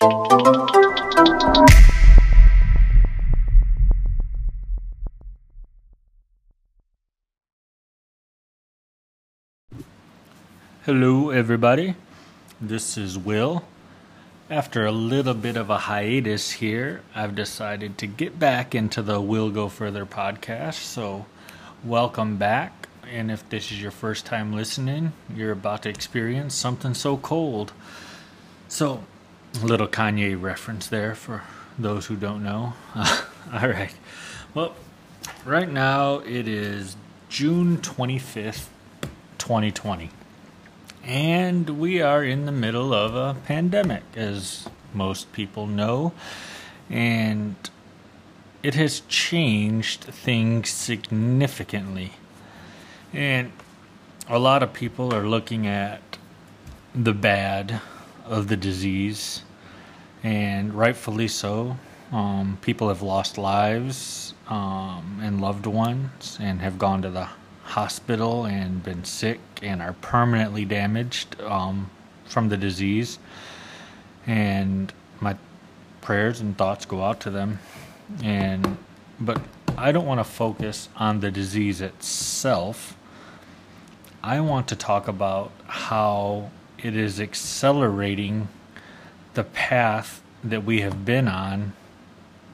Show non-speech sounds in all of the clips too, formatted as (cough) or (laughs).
Hello, everybody. This is Will. After a little bit of a hiatus here, I've decided to get back into the Will Go Further podcast. So, welcome back. And if this is your first time listening, you're about to experience something so cold. So, a little Kanye reference there for those who don't know. (laughs) All right. Well, right now it is June 25th, 2020. And we are in the middle of a pandemic, as most people know. And it has changed things significantly. And a lot of people are looking at the bad of the disease, and rightfully so. Um, people have lost lives um, and loved ones and have gone to the hospital and been sick and are permanently damaged um, from the disease. And my prayers and thoughts go out to them. And but I don't want to focus on the disease itself. I want to talk about how it is accelerating the path that we have been on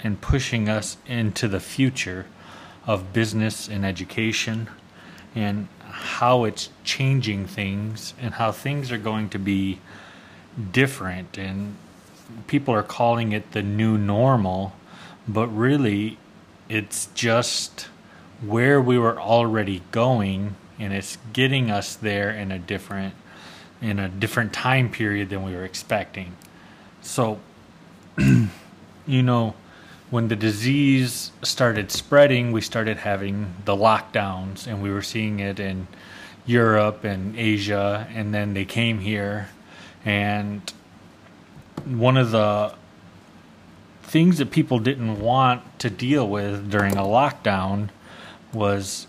and pushing us into the future of business and education and how it's changing things and how things are going to be different. And people are calling it the new normal but really it's just where we were already going and it's getting us there in a different in a different time period than we were expecting so (clears throat) you know when the disease started spreading, we started having the lockdowns, and we were seeing it in Europe and Asia, and then they came here. And one of the things that people didn't want to deal with during a lockdown was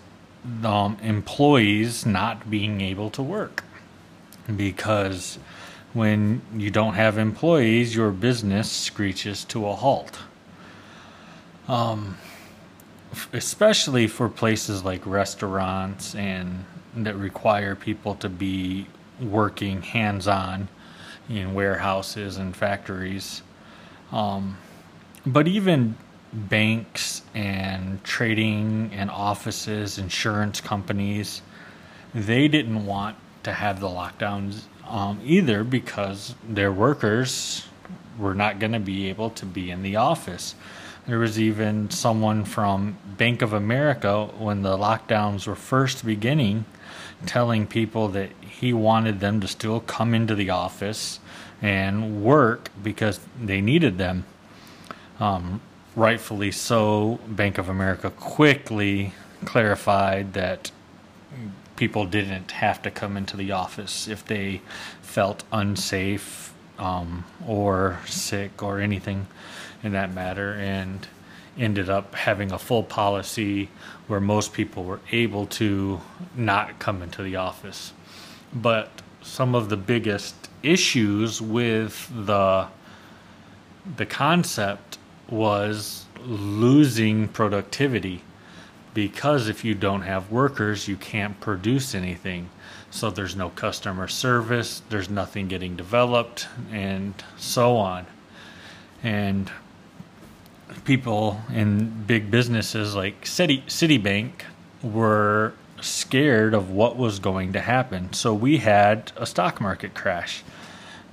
um, employees not being able to work because when you don't have employees, your business screeches to a halt um, especially for places like restaurants and that require people to be working hands on in warehouses and factories. Um, but even banks and trading and offices, insurance companies, they didn't want to have the lockdowns um, either because their workers were not going to be able to be in the office. There was even someone from Bank of America when the lockdowns were first beginning telling people that he wanted them to still come into the office and work because they needed them. Um, rightfully so, Bank of America quickly clarified that people didn't have to come into the office if they felt unsafe um, or sick or anything in that matter and ended up having a full policy where most people were able to not come into the office. But some of the biggest issues with the the concept was losing productivity because if you don't have workers, you can't produce anything. So there's no customer service, there's nothing getting developed, and so on. And people in big businesses like City Citibank were scared of what was going to happen. So we had a stock market crash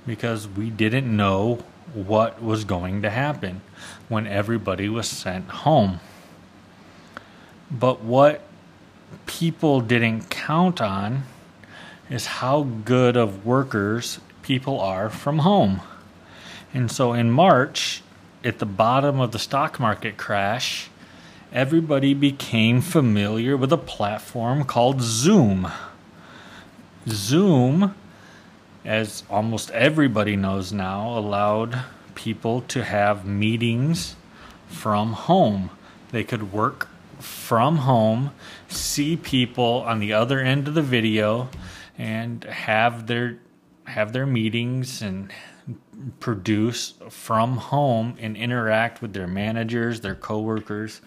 because we didn't know what was going to happen when everybody was sent home. But what people didn't count on is how good of workers people are from home. And so in March, at the bottom of the stock market crash, everybody became familiar with a platform called Zoom. Zoom, as almost everybody knows now, allowed people to have meetings from home. They could work from home, see people on the other end of the video, and have their have their meetings and produce from home and interact with their managers, their coworkers,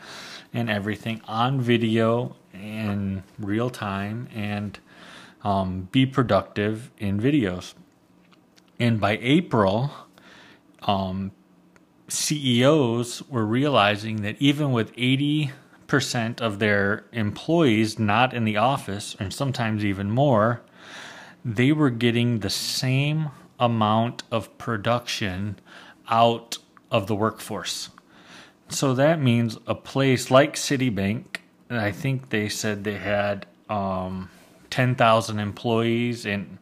and everything on video in real time and um, be productive in videos. And by April, um, CEOs were realizing that even with 80% of their employees not in the office, and sometimes even more, they were getting the same amount of production out of the workforce. So that means a place like Citibank, I think they said they had um, 10,000 employees and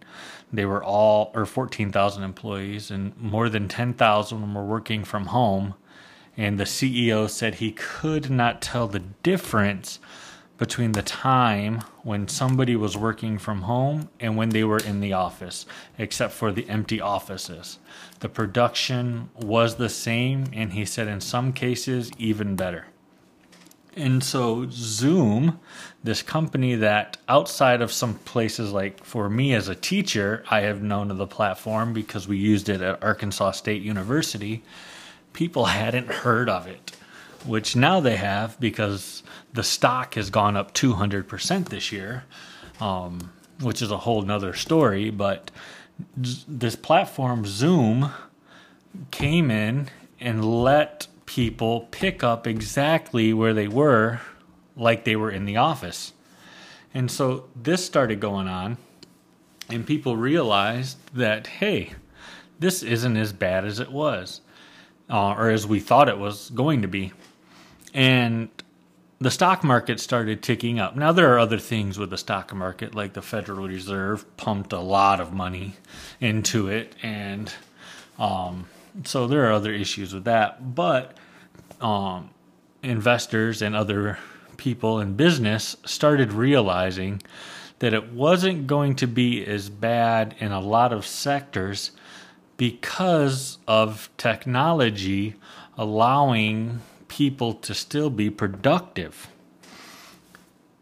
they were all, or 14,000 employees, and more than 10,000 were working from home. And the CEO said he could not tell the difference between the time when somebody was working from home and when they were in the office, except for the empty offices. The production was the same, and he said in some cases, even better. And so, Zoom, this company that outside of some places like for me as a teacher, I have known of the platform because we used it at Arkansas State University, people hadn't heard of it, which now they have because the stock has gone up 200% this year, um, which is a whole nother story. But this platform, Zoom, came in and let people pick up exactly where they were, like they were in the office. And so this started going on, and people realized that, hey, this isn't as bad as it was, uh, or as we thought it was going to be. And the stock market started ticking up. Now, there are other things with the stock market, like the Federal Reserve pumped a lot of money into it, and um, so there are other issues with that. But um, investors and other people in business started realizing that it wasn't going to be as bad in a lot of sectors because of technology allowing people to still be productive.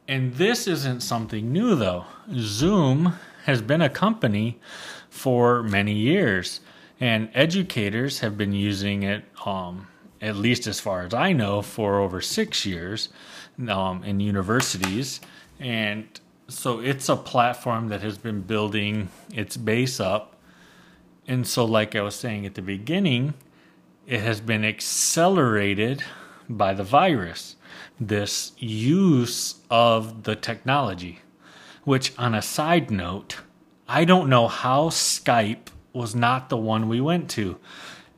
And this isn't something new, though. Zoom has been a company for many years, and educators have been using it um, at least as far as I know, for over six years um, in universities. And so it's a platform that has been building its base up. And so, like I was saying at the beginning, it has been accelerated by the virus, this use of the technology. Which, on a side note, I don't know how Skype was not the one we went to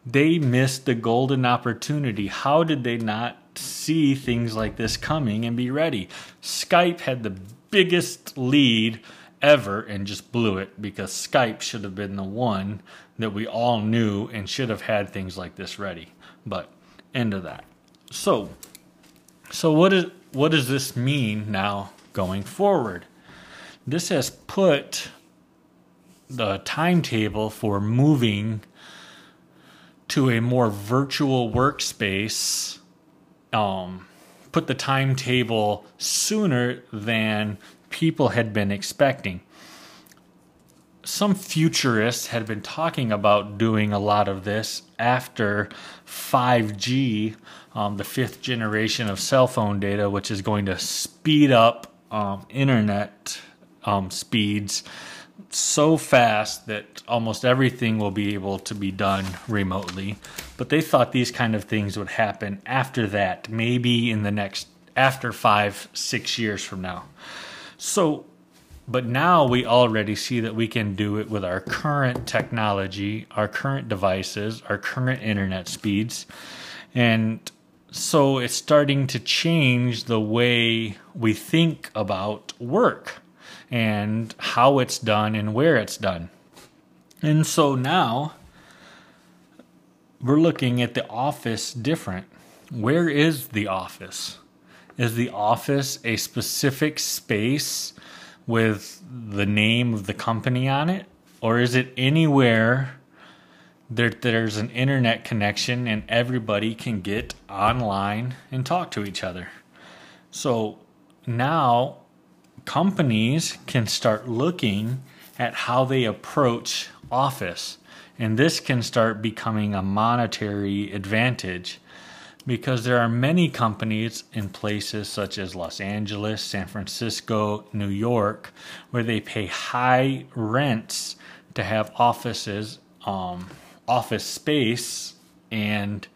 they missed the golden opportunity. How did they not see things like this coming and be ready? Skype had the biggest lead ever and just blew it because Skype should have been the one that we all knew and should have had things like this ready. But end of that. So, so what is what does this mean now going forward? This has put the timetable for moving to a more virtual workspace, um, put the timetable sooner than people had been expecting. Some futurists had been talking about doing a lot of this after 5G, um, the fifth generation of cell phone data, which is going to speed up um, internet um, speeds so fast that almost everything will be able to be done remotely. But they thought these kind of things would happen after that, maybe in the next, after five, six years from now. So, but now we already see that we can do it with our current technology, our current devices, our current internet speeds. And so it's starting to change the way we think about work and how it's done and where it's done. And so now we're looking at the office different. Where is the office? Is the office a specific space with the name of the company on it? Or is it anywhere that there's an internet connection and everybody can get online and talk to each other? So now companies can start looking at how they approach office And this can start becoming a monetary advantage because there are many companies in places such as Los Angeles, San Francisco, New York, where they pay high rents to have offices, um, office space, and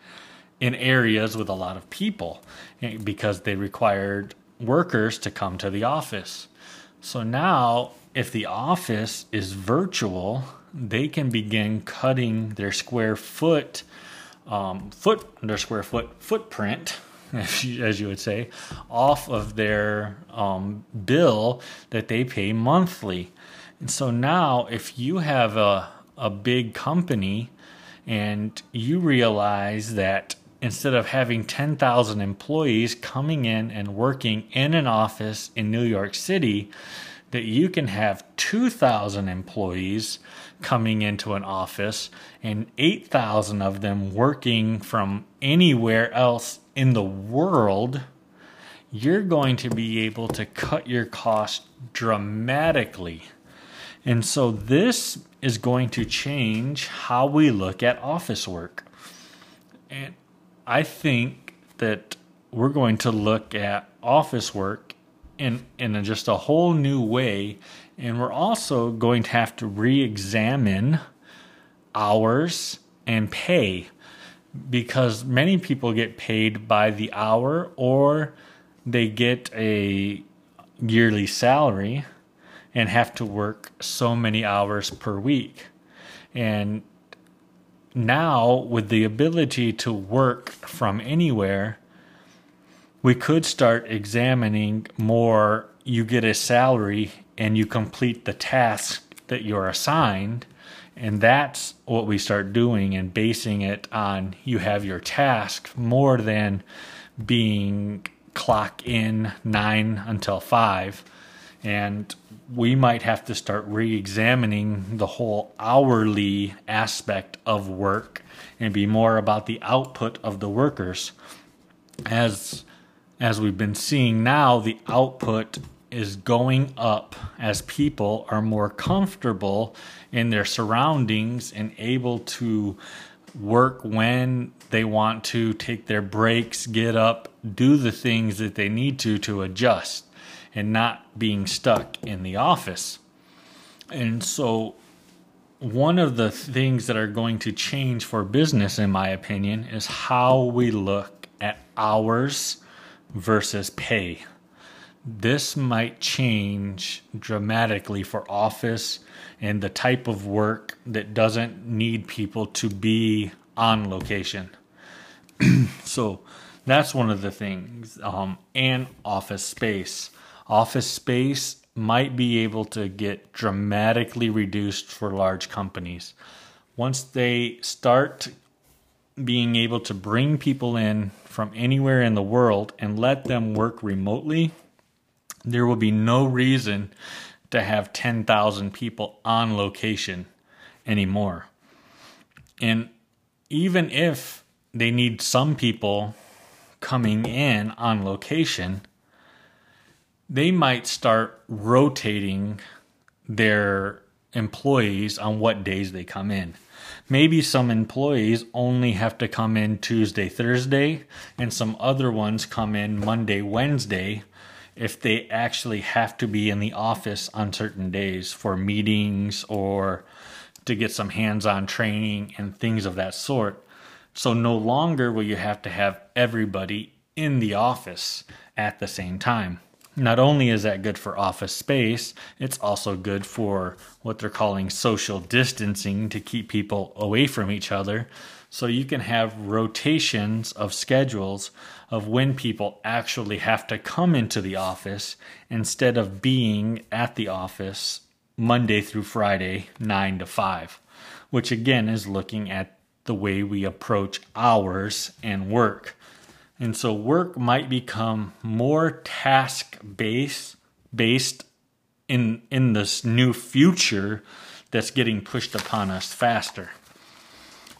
in areas with a lot of people eh, because they required workers to come to the office. So now, if the office is virtual, they can begin cutting their square foot um, foot square foot footprint, (laughs) as you would say, off of their um, bill that they pay monthly. And so now, if you have a a big company and you realize that instead of having 10,000 employees coming in and working in an office in New York City, that you can have 2,000 employees coming into an office and 8,000 of them working from anywhere else in the world, you're going to be able to cut your cost dramatically. And so, this is going to change how we look at office work. And I think that we're going to look at office work in in just a whole new way. And we're also going to have to re-examine hours and pay because many people get paid by the hour or they get a yearly salary and have to work so many hours per week. And now with the ability to work from anywhere we could start examining more you get a salary and you complete the task that you're assigned and that's what we start doing and basing it on you have your task more than being clock in 9 until 5 and we might have to start re-examining the whole hourly aspect of work and be more about the output of the workers. As as we've been seeing now, the output is going up as people are more comfortable in their surroundings and able to work when they want to, take their breaks, get up, do the things that they need to to adjust and not being stuck in the office. And so, one of the things that are going to change for business, in my opinion, is how we look at hours versus pay. This might change dramatically for office and the type of work that doesn't need people to be on location. (clears throat) so that's one of the things. Um, and office space. Office space might be able to get dramatically reduced for large companies. Once they start being able to bring people in from anywhere in the world and let them work remotely, there will be no reason to have 10,000 people on location anymore. And even if they need some people coming in on location, they might start rotating their employees on what days they come in. Maybe some employees only have to come in Tuesday, Thursday, and some other ones come in Monday, Wednesday if they actually have to be in the office on certain days for meetings or to get some hands on training and things of that sort. So no longer will you have to have everybody in the office at the same time. Not only is that good for office space, it's also good for what they're calling social distancing to keep people away from each other. So you can have rotations of schedules of when people actually have to come into the office instead of being at the office Monday through Friday, 9 to 5, which again is looking at the way we approach hours and work. And so work might become more task based based in in this new future that's getting pushed upon us faster.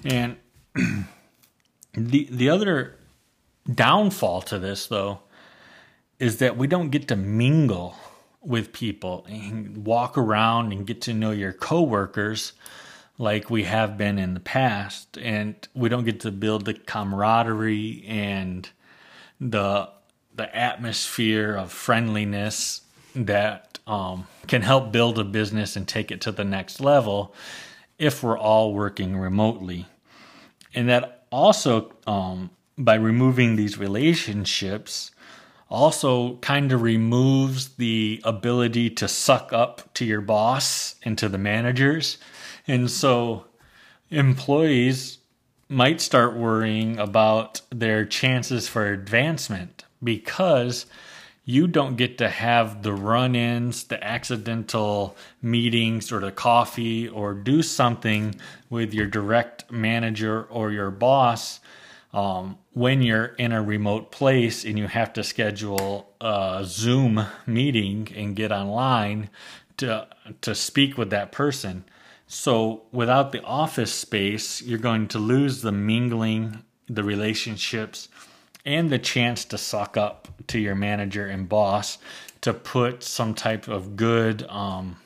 And (clears throat) the the other downfall to this though is that we don't get to mingle with people and walk around and get to know your coworkers like we have been in the past and we don't get to build the camaraderie and the the atmosphere of friendliness that um, can help build a business and take it to the next level if we're all working remotely and that also um, by removing these relationships also kind of removes the ability to suck up to your boss and to the managers. And so employees might start worrying about their chances for advancement because you don't get to have the run ins, the accidental meetings, or the coffee, or do something with your direct manager or your boss um, when you're in a remote place and you have to schedule a Zoom meeting and get online to to speak with that person. So without the office space, you're going to lose the mingling, the relationships, and the chance to suck up to your manager and boss to put some type of good um,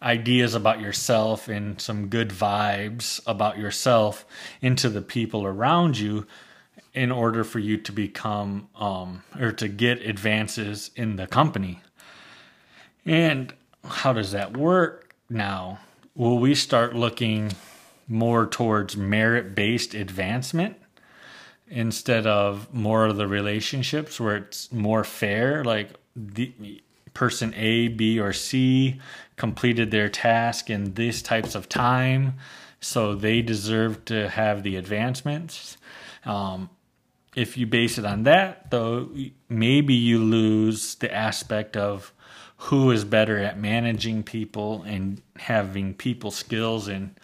ideas about yourself and some good vibes about yourself into the people around you in order for you to become um, or to get advances in the company. And how does that work now? Will we start looking more towards merit based advancement instead of more of the relationships where it's more fair? Like the person A, B, or C completed their task in these types of time, so they deserve to have the advancements. Um, if you base it on that, though, maybe you lose the aspect of who is better at managing people and having people skills. And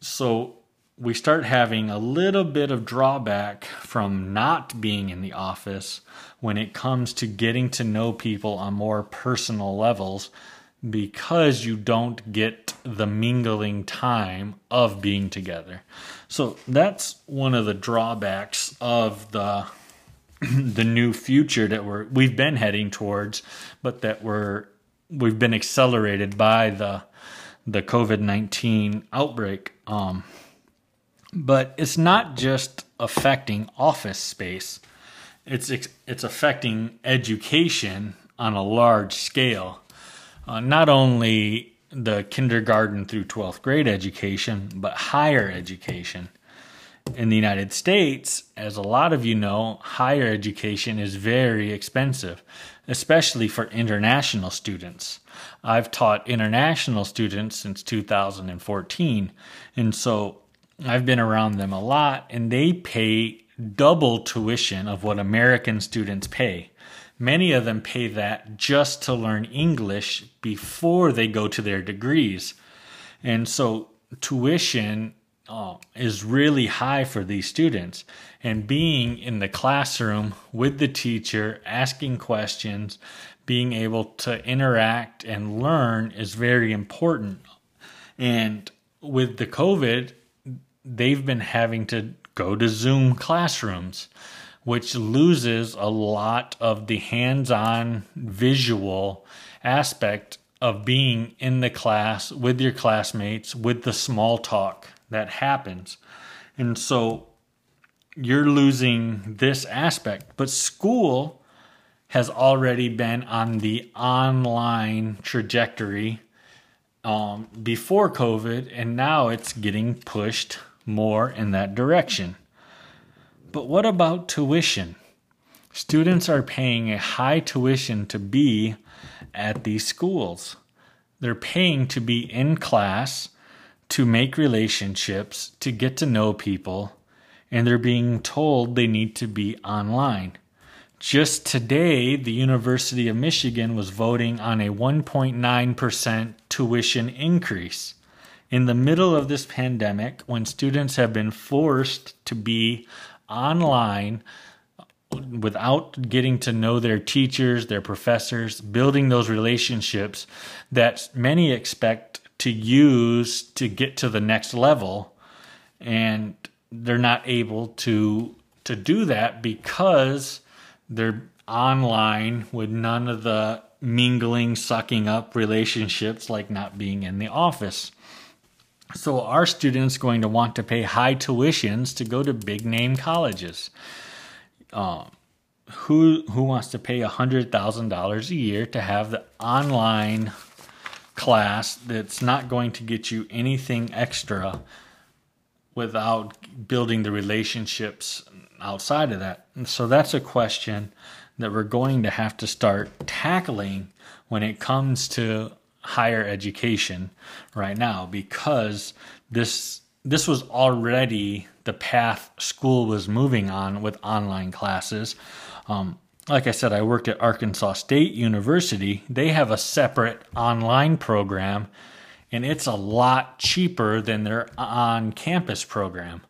so we start having a little bit of drawback from not being in the office when it comes to getting to know people on more personal levels because you don't get the mingling time of being together. So that's one of the drawbacks of the the new future that we're we've been heading towards, but that we're we've been accelerated by the the COVID nineteen outbreak. Um, but it's not just affecting office space; it's it's affecting education on a large scale uh, not only the kindergarten through 12th grade education, but higher education. In the United States, as a lot of you know, higher education is very expensive, especially for international students. I've taught international students since 2014, and so I've been around them a lot, and they pay double tuition of what American students pay. Many of them pay that just to learn English before they go to their degrees. And so tuition uh, is really high for these students. And being in the classroom with the teacher, asking questions, being able to interact and learn is very important. And with the COVID, they've been having to go to Zoom classrooms which loses a lot of the hands on visual aspect of being in the class with your classmates, with the small talk that happens. And so you're losing this aspect. But school has already been on the online trajectory um, before COVID, and now it's getting pushed more in that direction. But what about tuition? Students are paying a high tuition to be at these schools. They're paying to be in class, to make relationships, to get to know people, and they're being told they need to be online. Just today, the University of Michigan was voting on a 1.9% tuition increase. In the middle of this pandemic, when students have been forced to be online without getting to know their teachers, their professors, building those relationships that many expect to use to get to the next level and they're not able to to do that because they're online with none of the mingling sucking up relationships like not being in the office So our students going to want to pay high tuitions to go to big name colleges. Um, who who wants to pay hundred thousand dollars a year to have the online class that's not going to get you anything extra without building the relationships outside of that? And so that's a question that we're going to have to start tackling when it comes to higher education right now because this this was already the path school was moving on with online classes. Um, like I said, I worked at Arkansas State University. They have a separate online program, and it's a lot cheaper than their on campus program.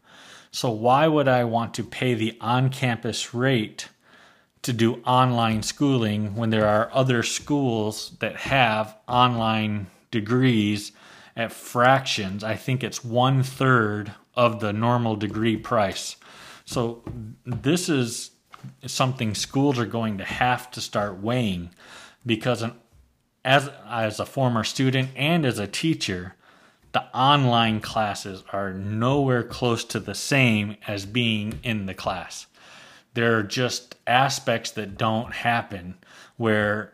So, why would I want to pay the on campus rate to do online schooling when there are other schools that have online degrees at fractions. I think it's one third of the normal degree price. So this is something schools are going to have to start weighing because an, as as a former student and as a teacher, the online classes are nowhere close to the same as being in the class. There are just aspects that don't happen where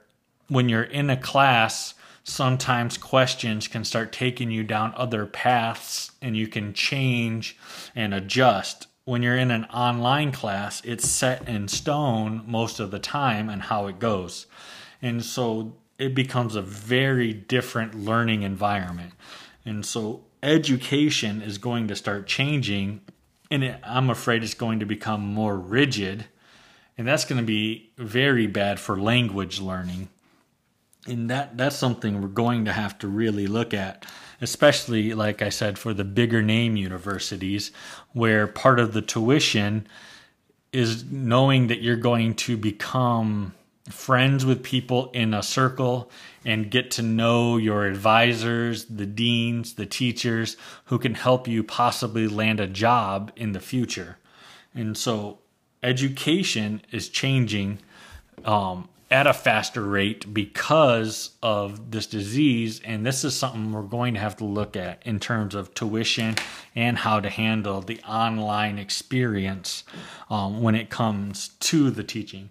when you're in a class sometimes questions can start taking you down other paths and you can change and adjust when you're in an online class it's set in stone most of the time and how it goes. And so it becomes a very different learning environment. And so education is going to start changing and it, I'm afraid it's going to become more rigid, and that's going to be very bad for language learning. And that that's something we're going to have to really look at, especially like I said for the bigger name universities, where part of the tuition is knowing that you're going to become friends with people in a circle and get to know your advisors, the deans, the teachers who can help you possibly land a job in the future. And so education is changing um, at a faster rate because of this disease. And this is something we're going to have to look at in terms of tuition and how to handle the online experience um, when it comes to the teaching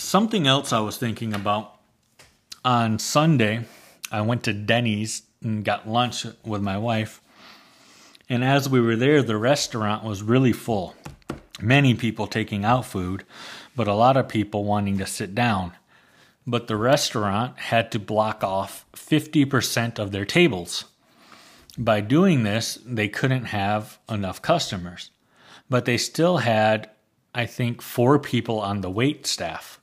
something else I was thinking about on Sunday, I went to Denny's and got lunch with my wife. And as we were there, the restaurant was really full. Many people taking out food, but a lot of people wanting to sit down. But the restaurant had to block off 50% of their tables. By doing this, they couldn't have enough customers. But they still had, I think, four people on the wait staff.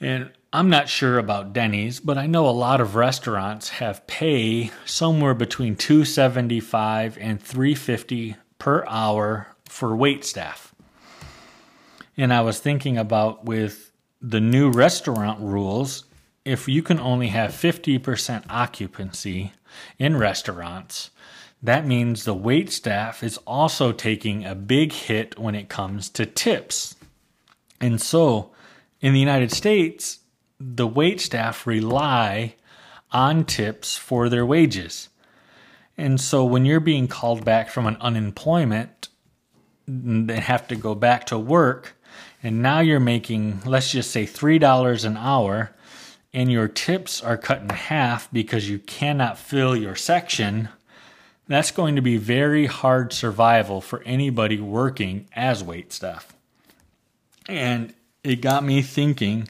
And I'm not sure about Denny's, but I know a lot of restaurants have pay somewhere between 275 and 350 per hour for wait staff. And I was thinking about with the new restaurant rules, if you can only have 50% occupancy in restaurants, that means the wait staff is also taking a big hit when it comes to tips. And so in the United States, the wait staff rely on tips for their wages. And so when you're being called back from an unemployment, they have to go back to work, and now you're making, let's just say, $3 an hour, and your tips are cut in half because you cannot fill your section. That's going to be very hard survival for anybody working as wait staff. And it got me thinking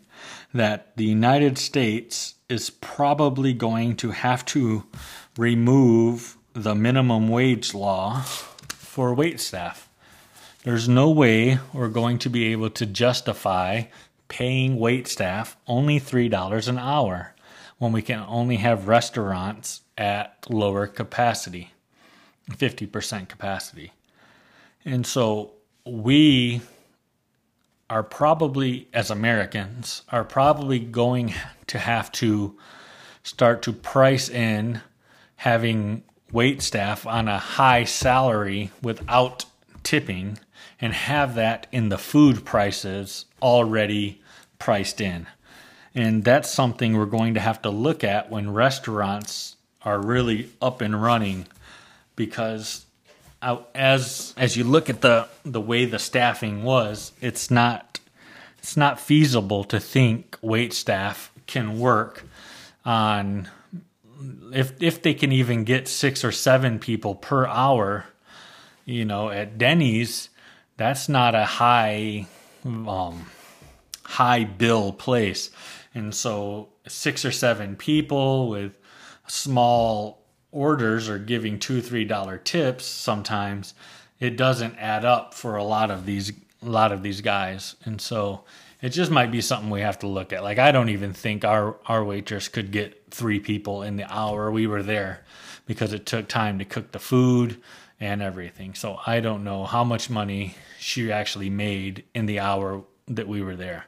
that the United States is probably going to have to remove the minimum wage law for wait staff. There's no way we're going to be able to justify paying wait staff only $3 an hour when we can only have restaurants at lower capacity, 50% capacity. And so we are probably, as Americans, are probably going to have to start to price in having wait staff on a high salary without tipping and have that in the food prices already priced in. And that's something we're going to have to look at when restaurants are really up and running because as as you look at the the way the staffing was, it's not it's not feasible to think wait staff can work on if if they can even get six or seven people per hour, you know, at Denny's, that's not a high um, high bill place. And so six or seven people with small orders or giving two, three dollar tips sometimes it doesn't add up for a lot of these a lot of these guys. And so it just might be something we have to look at. Like I don't even think our our waitress could get three people in the hour we were there because it took time to cook the food and everything. So I don't know how much money she actually made in the hour that we were there.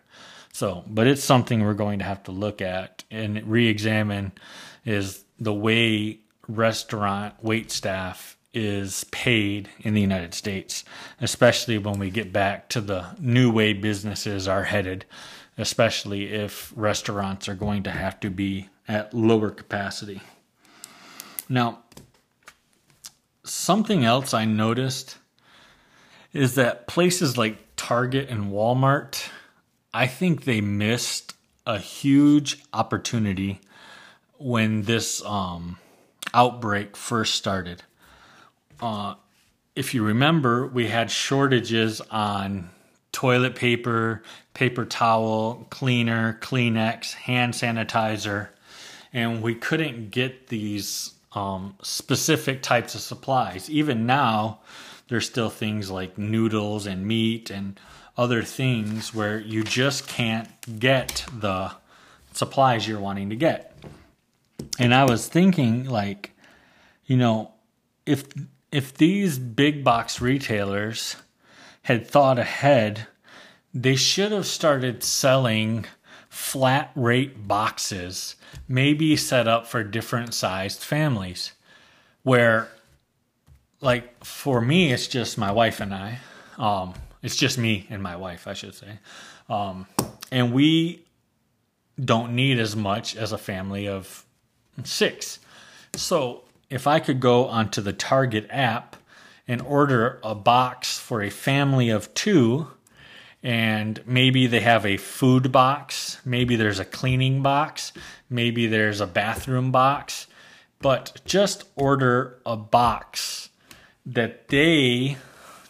So, but it's something we're going to have to look at and re-examine is the way restaurant wait staff is paid in the United States, especially when we get back to the new way businesses are headed, especially if restaurants are going to have to be at lower capacity. Now, something else I noticed is that places like Target and Walmart, I think they missed a huge opportunity when this um, outbreak first started. Uh, if you remember, we had shortages on toilet paper, paper towel, cleaner, Kleenex, hand sanitizer, and we couldn't get these um, specific types of supplies. Even now, there's still things like noodles and meat and other things where you just can't get the supplies you're wanting to get. And I was thinking, like, you know, if if these big box retailers had thought ahead, they should have started selling flat rate boxes, may be set up for different sized families. Where, like, for me, it's just my wife and I. Um, it's just me and my wife, I should say. Um, and we don't need as much as a family of six. So if I could go onto the Target app and order a box for a family of two, and maybe they have a food box, maybe there's a cleaning box, maybe there's a bathroom box, but just order a box that they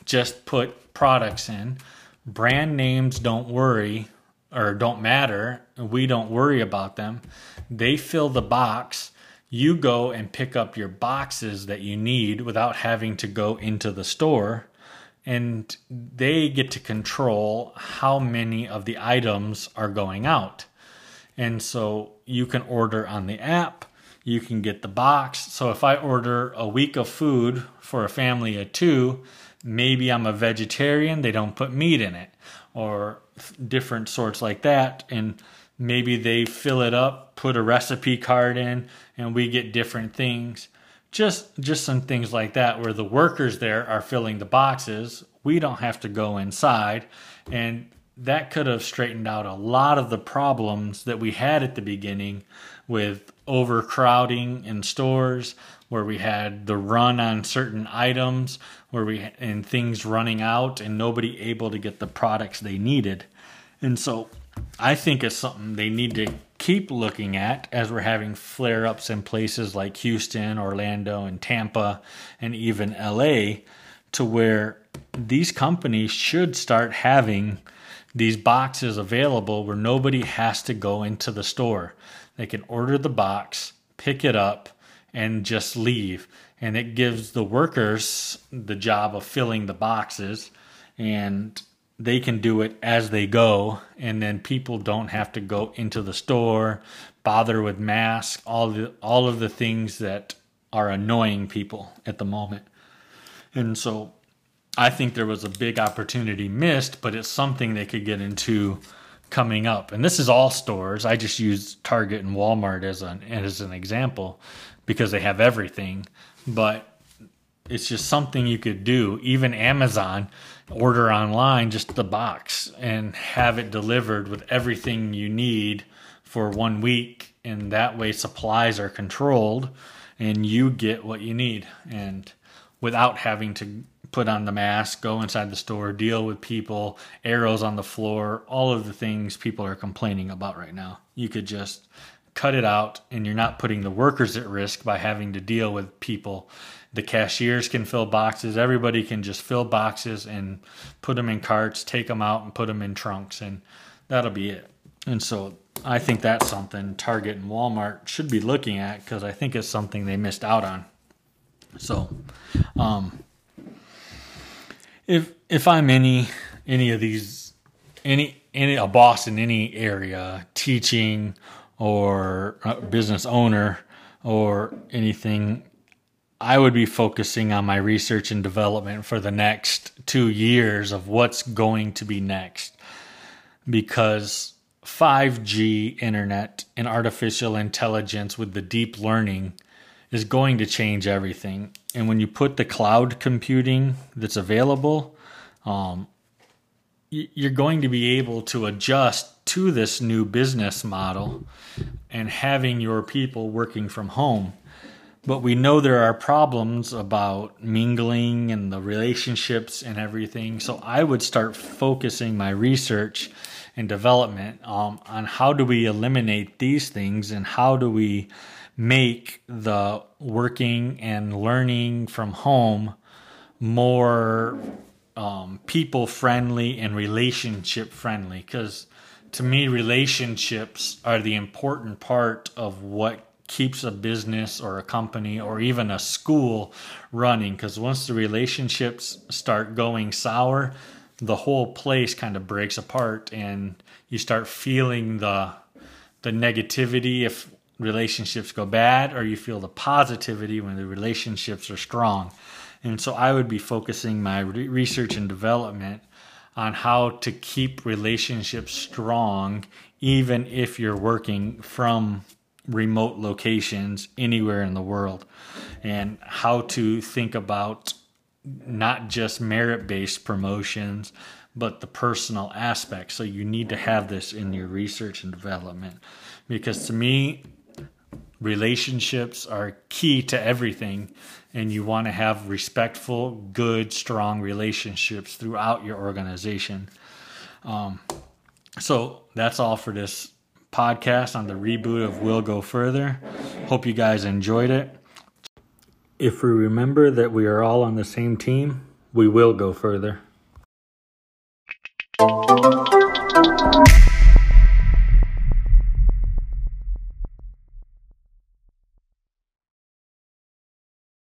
just put products in. Brand names don't worry or don't matter. We don't worry about them. They fill the box you go and pick up your boxes that you need without having to go into the store and they get to control how many of the items are going out. And so you can order on the app, you can get the box. So if I order a week of food for a family of two, maybe I'm a vegetarian, they don't put meat in it, or different sorts like that. And maybe they fill it up, put a recipe card in, and we get different things. Just just some things like that where the workers there are filling the boxes. We don't have to go inside and that could have straightened out a lot of the problems that we had at the beginning with overcrowding in stores where we had the run on certain items where we and things running out and nobody able to get the products they needed and so i think it's something they need to keep looking at as we're having flare ups in places like Houston, Orlando, and Tampa, and even LA, to where these companies should start having these boxes available where nobody has to go into the store. They can order the box, pick it up, and just leave. And it gives the workers the job of filling the boxes and they can do it as they go and then people don't have to go into the store bother with masks all the all of the things that are annoying people at the moment. And so i think there was a big opportunity missed but it's something they could get into coming up. And this is all stores. I just use target and walmart as an as an example because they have everything. But it's just something you could do. Even amazon order online just the box and have it delivered with everything you need for one week and that way supplies are controlled and you get what you need and without having to put on the mask, go inside the store, deal with people, arrows on the floor, all of the things people are complaining about right now. You could just cut it out and you're not putting the workers at risk by having to deal with people. The cashiers can fill boxes. Everybody can just fill boxes and put them in carts, take them out and put them in trunks and that'll be it. And so I think that's something Target and Walmart should be looking at because I think it's something they missed out on. So, um, if if I'm any any of these any any a boss in any area teaching or business owner or anything I would be focusing on my research and development for the next 2 years of what's going to be next because 5G internet and artificial intelligence with the deep learning is going to change everything. And when you put the cloud computing that's available, um, you're going to be able to adjust to this new business model and having your people working from home. But we know there are problems about mingling and the relationships and everything. So I would start focusing my research and development um, on how do we eliminate these things and how do we make the working and learning from home more um, people friendly and relationship friendly because to me relationships are the important part of what keeps a business or a company or even a school running because once the relationships start going sour the whole place kind of breaks apart and you start feeling the the negativity if relationships go bad or you feel the positivity when the relationships are strong. And so I would be focusing my re- research and development on how to keep relationships strong even if you're working from remote locations anywhere in the world. And how to think about not just merit based promotions but the personal aspect so you need to have this in your research and development. Because to me relationships are key to everything and you want to have respectful good strong relationships throughout your organization. Um, so that's all for this podcast on the reboot of "Will Go Further. Hope you guys enjoyed it. If we remember that we are all on the same team, we will go further.